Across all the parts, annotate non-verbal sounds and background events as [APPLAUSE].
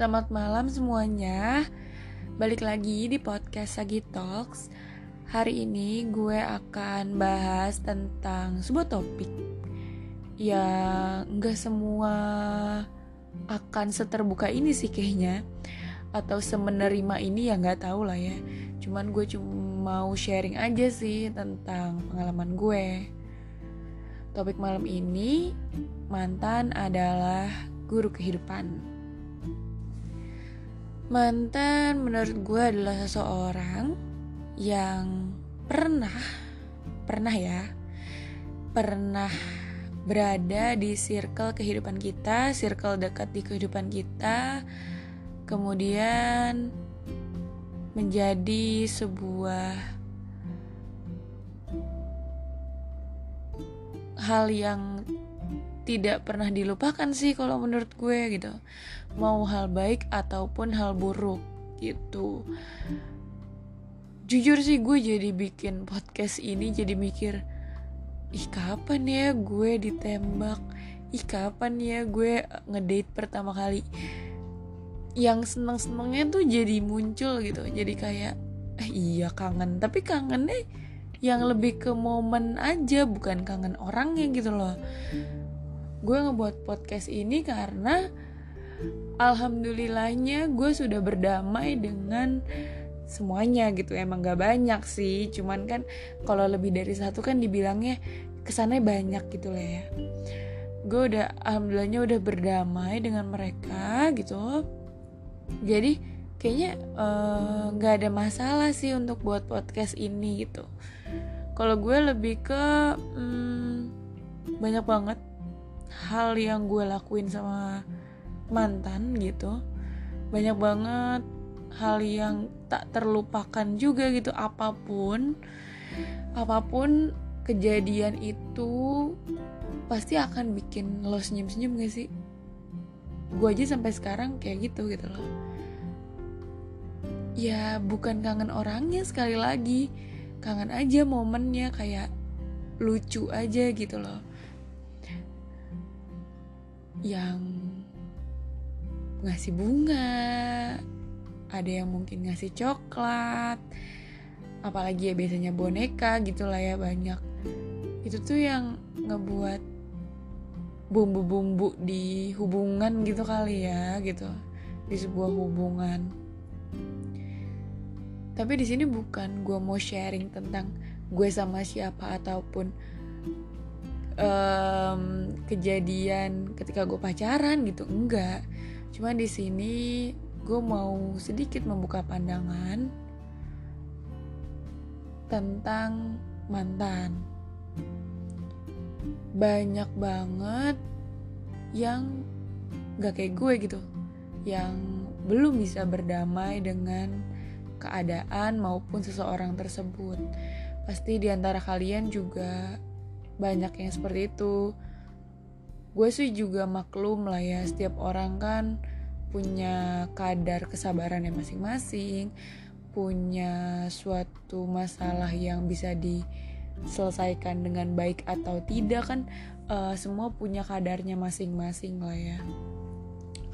Selamat malam semuanya. Balik lagi di podcast Sagi Talks. Hari ini gue akan bahas tentang sebuah topik yang nggak semua akan seterbuka ini sih kayaknya atau semenerima ini ya nggak tahu lah ya. Cuman gue cuma mau sharing aja sih tentang pengalaman gue. Topik malam ini mantan adalah guru kehidupan. Mantan menurut gue adalah seseorang yang pernah, pernah ya, pernah berada di circle kehidupan kita, circle dekat di kehidupan kita, kemudian menjadi sebuah hal yang tidak pernah dilupakan sih kalau menurut gue gitu. Mau hal baik ataupun hal buruk gitu. Jujur sih gue jadi bikin podcast ini jadi mikir ih kapan ya gue ditembak? Ih kapan ya gue ngedate pertama kali? Yang seneng-senengnya tuh jadi muncul gitu. Jadi kayak eh iya kangen. Tapi kangennya yang lebih ke momen aja bukan kangen orangnya gitu loh gue ngebuat podcast ini karena alhamdulillahnya gue sudah berdamai dengan semuanya gitu. Emang gak banyak sih cuman kan kalau lebih dari satu kan dibilangnya kesannya banyak gitu lah ya. Gue udah alhamdulillahnya udah berdamai dengan mereka gitu. Jadi kayaknya eh, nggak uh, ada masalah sih untuk buat podcast ini gitu. Kalau gue lebih ke hmm, banyak banget hal yang gue lakuin sama mantan gitu banyak banget hal yang tak terlupakan juga gitu. Apa pun apa pun kejadian itu pasti akan bikin lo senyum-senyum gak sih? Gue aja sampai sekarang kayak gitu gitu loh. Ya bukan kangen orangnya sekali lagi. Kangen aja momennya kayak lucu aja gitu loh yang ngasih bunga, ada yang mungkin ngasih coklat, apalagi ya biasanya boneka gitulah ya banyak. Itu tuh yang ngebuat bumbu-bumbu di hubungan gitu kali ya gitu di sebuah hubungan. Tapi di sini bukan gue mau sharing tentang gue sama siapa ataupun um, kejadian ketika gue pacaran gitu enggak. Cuma di sini gue mau sedikit membuka pandangan tentang mantan. Banyak banget yang gak kayak gue gitu yang belum bisa berdamai dengan keadaan maupun seseorang tersebut. Pasti di antara kalian juga banyak yang seperti itu. Gue sih juga maklum lah ya setiap orang kan punya kadar kesabaran yang masing-masing punya suatu masalah yang bisa diselesaikan dengan baik atau tidak kan uh, semua punya kadarnya masing-masing lah ya.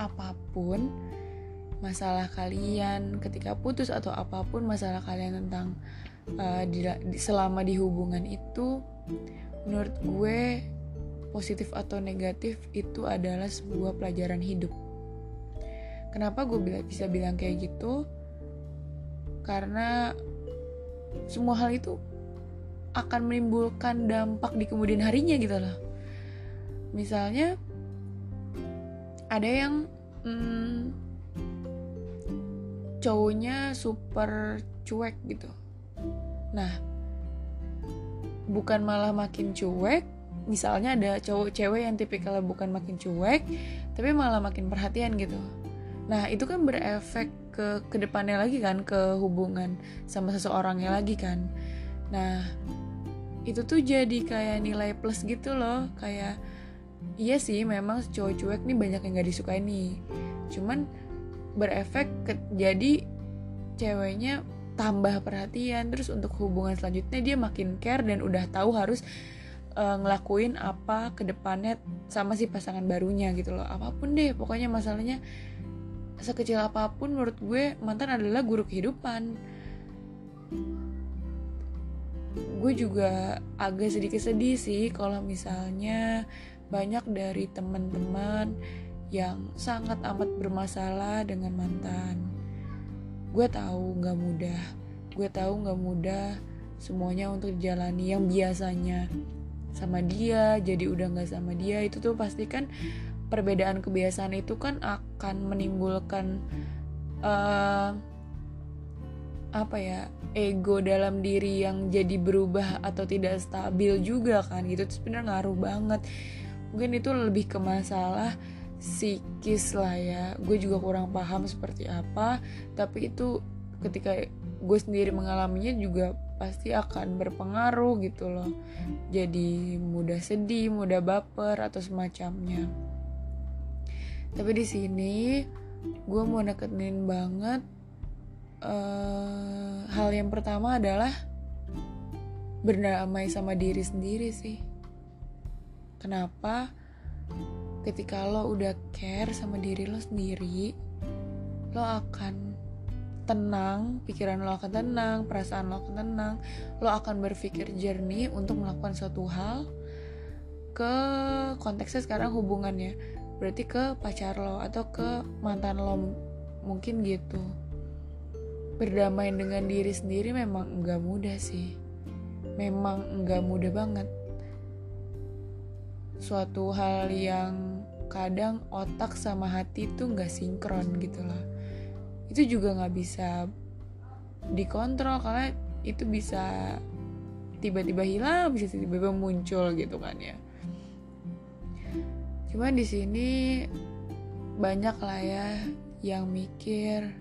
Apa pun masalah kalian ketika putus atau apa pun masalah kalian tentang uh, di, selama di hubungan itu menurut gue positif atau negatif itu adalah sebuah pelajaran hidup. Kenapa gue bisa bilang kayak gitu? Karena semua hal itu akan menimbulkan dampak di kemudian harinya gitu loh. Misalnya ada yang hmm, cowoknya super cuek gitu. Nah bukan malah makin cuek misalnya ada cowok cewek yang tipikalnya bukan makin cuek tapi malah makin perhatian gitu. Nah itu kan berefek ke ke depannya lagi kan ke hubungan sama seseorangnya lagi kan. Nah itu tuh jadi kayak nilai plus gitu loh kayak iya sih memang cowok cuek nih banyak yang gak disukai nih. Cuman berefek ke, jadi ceweknya tambah perhatian terus untuk hubungan selanjutnya dia makin care dan udah tahu harus uh, ngelakuin apa ke depannya sama si pasangan barunya gitu loh apa pun deh pokoknya masalahnya sekecil apa pun menurut gue mantan adalah guru kehidupan gue juga agak sedikit sedih sih kalau misalnya banyak dari teman-teman yang sangat amat bermasalah dengan mantan. Gue tahu nggak mudah, gue tahu nggak mudah semuanya untuk dijalani yang biasanya sama dia jadi udah nggak sama dia. Itu tuh pasti kan perbedaan kebiasaan itu kan akan menimbulkan uh, apa ya ego dalam diri yang jadi berubah atau tidak stabil juga kan gitu. Itu sebenarnya ngaruh banget. Mungkin itu lebih ke masalah psikis lah ya. Gue juga kurang paham seperti apa tapi itu ketika gue sendiri mengalaminya juga pasti akan berpengaruh gitu loh. Jadi mudah sedih mudah baper atau semacamnya. Tapi di sini gue mau nekenin banget uh, hal yang pertama adalah berdamai sama diri sendiri sih. Kenapa ketika lo udah care sama diri lo sendiri lo akan tenang pikiran lo akan tenang perasaan lo akan tenang. Lo akan berpikir jernih untuk melakukan suatu hal ke konteksnya sekarang hubungannya. Berarti ke pacar lo atau ke mantan lo mungkin gitu. Berdamai dengan diri sendiri memang enggak mudah sih. Memang enggak mudah banget. Suatu hal yang kadang otak sama hati tuh nggak sinkron gitu loh. Itu juga nggak bisa dikontrol karena itu bisa tiba-tiba hilang bisa tiba-tiba muncul gitu kan ya. Cuma di sini banyak lah ya yang mikir.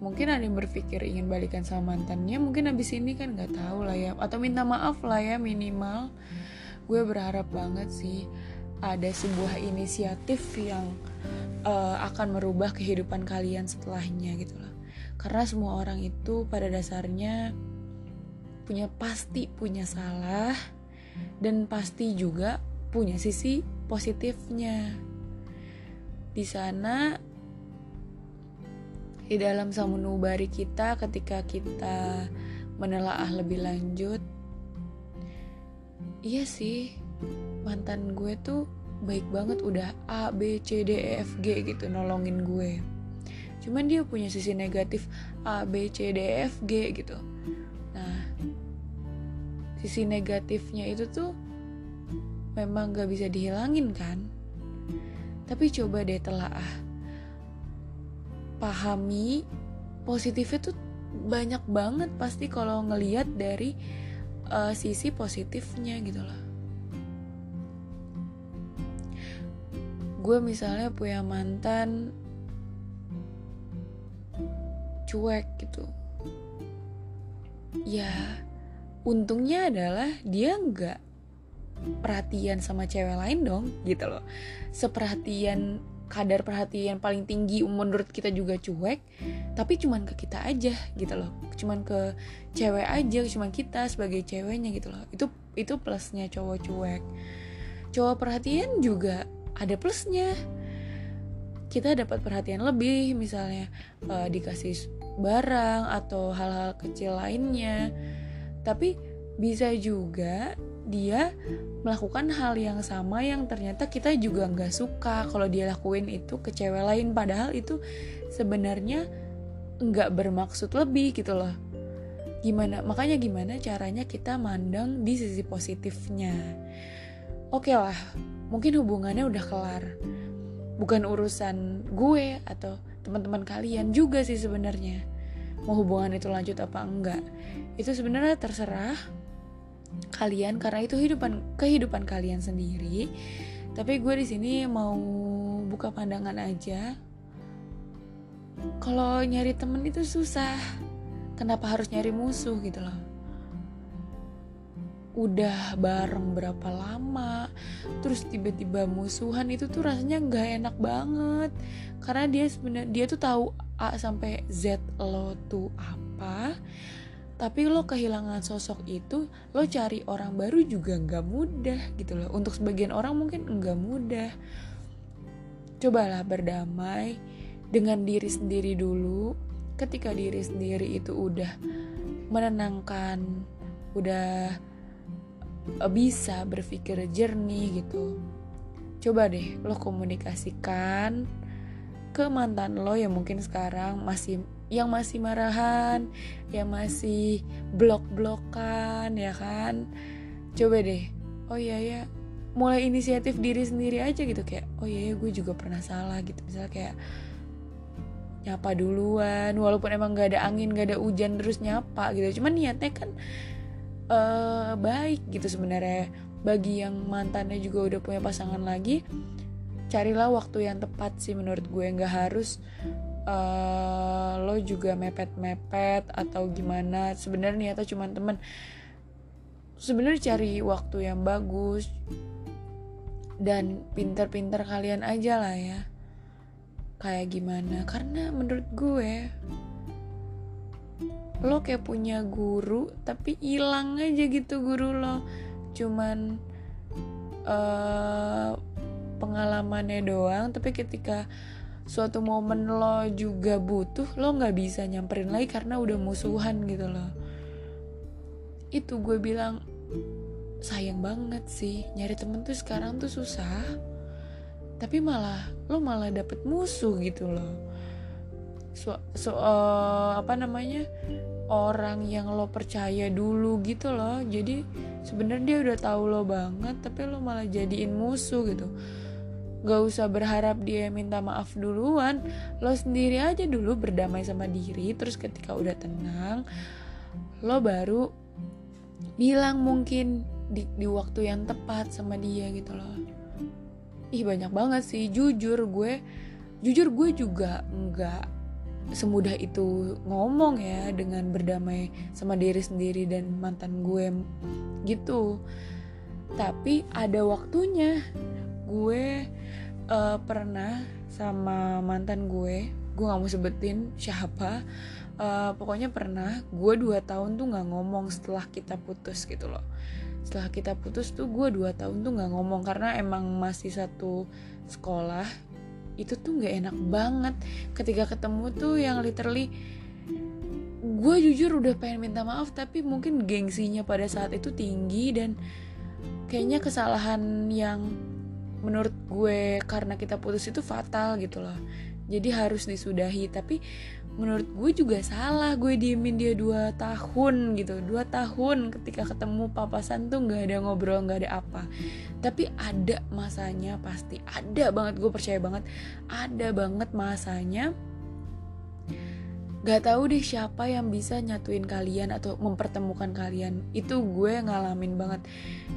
Mungkin ada yang berpikir ingin balikan sama mantannya mungkin abis ini kan nggak tahu lah ya. Atau minta maaf lah ya minimal. Gue berharap banget sih ada sebuah inisiatif yang uh, akan merubah kehidupan kalian setelahnya gitu loh. Karena semua orang itu pada dasarnya punya pasti punya salah dan pasti juga punya sisi positifnya. Di sana di dalam samunubari kita ketika kita menelaah lebih lanjut iya sih mantan gue tuh baik banget udah A B C D E F G gitu nolongin gue. Cuman dia punya sisi negatif A B C D E F G gitu. Nah sisi negatifnya itu tuh memang gak bisa dihilangin kan? Tapi coba deh telaah. Pahami positifnya tuh banyak banget pasti kalau ngeliat dari uh, sisi positifnya gitu loh gue misalnya punya mantan cuek gitu. Ya untungnya adalah dia nggak perhatian sama cewek lain dong gitu loh. Seperhatian kadar perhatian paling tinggi menurut kita juga cuek tapi cuman ke kita aja gitu loh. Cuman ke cewek aja cuman kita sebagai ceweknya gitu loh. Itu itu plusnya cowok cuek. Cowok perhatian juga ada plusnya. Kita dapat perhatian lebih misalnya uh, dikasih barang atau hal-hal kecil lainnya. Tapi bisa juga dia melakukan hal yang sama yang ternyata kita juga nggak suka kalau dia lakuin itu ke cewek lain. Padahal itu sebenarnya nggak bermaksud lebih gitu loh. Gimana makanya gimana caranya kita mandang di sisi positifnya oke okay lah mungkin hubungannya udah kelar. Bukan urusan gue atau teman-teman kalian juga sih sebenarnya. Mau hubungan itu lanjut apa enggak. Itu sebenarnya terserah kalian karena itu kehidupan kehidupan kalian sendiri. Tapi gue di sini mau buka pandangan aja. Kalau nyari temen itu susah. Kenapa harus nyari musuh gitu loh udah bareng berapa lama terus tiba-tiba musuhan itu tuh rasanya nggak enak banget. Karena dia sebenarnya dia tuh tahu A sampai Z lo tuh apa tapi lo kehilangan sosok itu lo cari orang baru juga nggak mudah gitu loh. Untuk sebagian orang mungkin nggak mudah. Cobalah berdamai dengan diri sendiri dulu. Ketika diri sendiri itu udah menenangkan udah bisa berpikir jernih gitu. Coba deh lo komunikasikan ke mantan lo yang mungkin sekarang masih yang masih marahan yang masih blok-blokan ya kan? Coba deh oh iya ya mulai inisiatif diri sendiri aja gitu kayak oh iya ya gue juga pernah salah gitu. Misalnya kayak nyapa duluan walaupun emang gak ada angin gak ada hujan terus nyapa gitu. Cuman niatnya kan uh, baik gitu sebenarnya. Bagi yang mantannya juga udah punya pasangan lagi carilah waktu yang tepat sih menurut gue. Nggak harus uh, lo juga mepet-mepet atau gimana. Sebenarnya niatnya cuma temen. Sebenarnya cari waktu yang bagus dan pinter-pinter kalian aja lah ya. Kayak gimana? Karena menurut gue lo kayak punya guru tapi hilang aja gitu guru lo. Cuman uh, pengalamannya doang tapi ketika suatu momen lo juga butuh lo nggak bisa nyamperin lagi karena udah musuhan gitu loh itu gue bilang sayang banget sih nyari temen tuh sekarang tuh susah tapi malah lo malah dapet musuh gitu loh so, so uh, apa namanya orang yang lo percaya dulu gitu loh. Jadi sebenarnya dia udah tahu lo banget tapi lo malah jadiin musuh gitu. Gak usah berharap dia minta maaf duluan. Lo sendiri aja dulu berdamai sama diri terus ketika udah tenang lo baru bilang mungkin di, di waktu yang tepat sama dia gitu loh. Ih banyak banget sih. Jujur gue jujur gue juga nggak semudah itu ngomong ya dengan berdamai sama diri sendiri dan mantan gue gitu. Tapi ada waktunya gue uh, pernah sama mantan gue gue nggak mau sebutin siapa uh, pokoknya pernah gue dua tahun tuh nggak ngomong setelah kita putus gitu loh. Setelah kita putus tuh gue dua tahun tuh nggak ngomong karena emang masih satu sekolah itu tuh nggak enak banget. Ketika ketemu tuh yang literally gue jujur udah pengen minta maaf tapi mungkin gengsinya pada saat itu tinggi dan kayaknya kesalahan yang menurut gue karena kita putus itu fatal gitu loh. Jadi harus disudahi tapi menurut gue juga salah gue diemin dia dua tahun gitu. Dua tahun ketika ketemu papasan tuh nggak ada ngobrol nggak ada apa. Tapi ada masanya pasti ada banget gue percaya banget ada banget masanya. Gak tahu deh siapa yang bisa nyatuin kalian atau mempertemukan kalian. Itu gue ngalamin banget.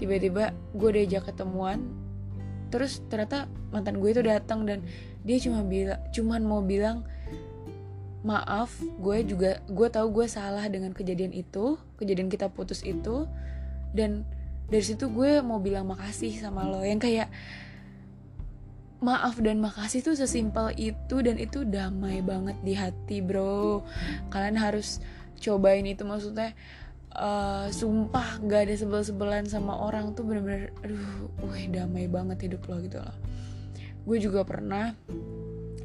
Tiba-tiba gue diajak ketemuan Terus ternyata mantan gue itu datang dan dia cuma bilang cuman mau bilang maaf gue juga gue tahu gue salah dengan kejadian itu kejadian kita putus itu. Dan dari situ gue mau bilang makasih sama lo yang kayak maaf dan makasih tuh sesimpel itu dan itu damai banget di hati bro. Kalian harus cobain itu maksudnya uh, sumpah gak ada sebel-sebelan sama orang tuh bener-bener aduh wah damai banget hidup lo gitu loh. Gue juga pernah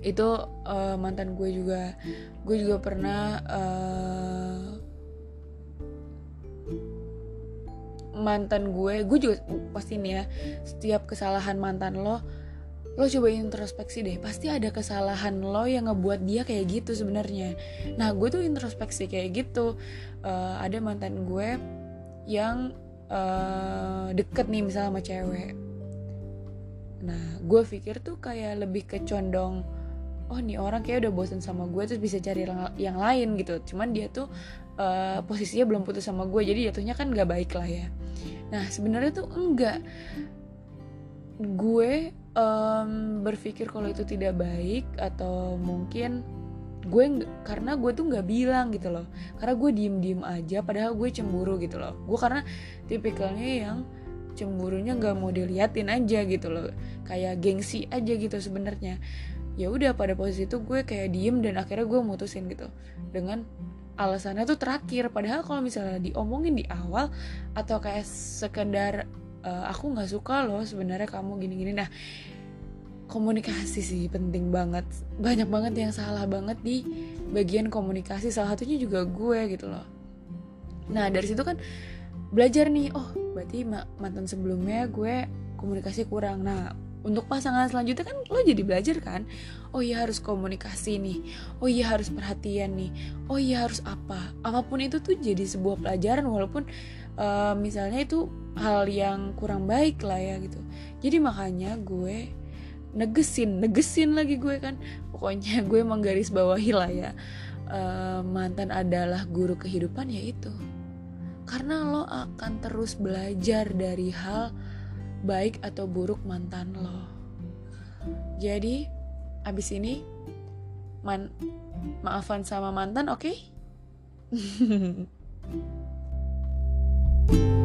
itu uh, mantan gue juga. Gue juga pernah uh, mantan gue gue juga pasti nih ya setiap kesalahan mantan lo lo coba introspeksi deh. Pasti ada kesalahan lo yang ngebuat dia kayak gitu sebenarnya. Nah gue tuh introspeksi kayak gitu. Uh, ada mantan gue yang uh, deket nih misalnya sama cewek. Nah gue pikir tuh kayak lebih ke condong oh nih orang kayak udah bosen sama gue terus bisa cari yang lain gitu. Cuman dia tuh uh, posisinya belum putus sama gue jadi jatuhnya kan gak baik lah ya. Nah sebenarnya tuh enggak. Gue um, berpikir kalau itu tidak baik atau mungkin gue karena gue tuh nggak bilang gitu loh. Karena gue diem diem aja padahal gue cemburu gitu loh. Gue karena tipikalnya yang cemburunya nggak mau diliatin aja gitu loh. Kayak gengsi aja gitu sebenarnya ya udah pada posisi itu gue kayak diem dan akhirnya gue mutusin gitu. Dengan alasannya tuh terakhir. Padahal kalau misalnya diomongin di awal atau kayak sekedar uh, aku nggak suka loh sebenarnya kamu gini-gini. Nah komunikasi sih penting banget. Banyak banget yang salah banget di bagian komunikasi. Salah satunya juga gue gitu loh. Nah dari situ kan belajar nih oh berarti mantan sebelumnya gue komunikasi kurang. Nah untuk pasangan selanjutnya kan lo jadi belajar kan? Oh iya harus komunikasi nih. Oh iya harus perhatian nih. Oh iya harus apa? Apa pun itu tuh jadi sebuah pelajaran walaupun uh, misalnya itu hal yang kurang baik lah ya gitu. Jadi makanya gue negesin negesin lagi gue kan. Pokoknya [LAUGHS] gue emang garis bawahi lah ya uh, mantan adalah guru kehidupan ya itu karena lo akan terus belajar dari hal baik atau buruk mantan lo. Jadi, abis ini man maafan sama mantan, oke? Okay? [LAUGHS]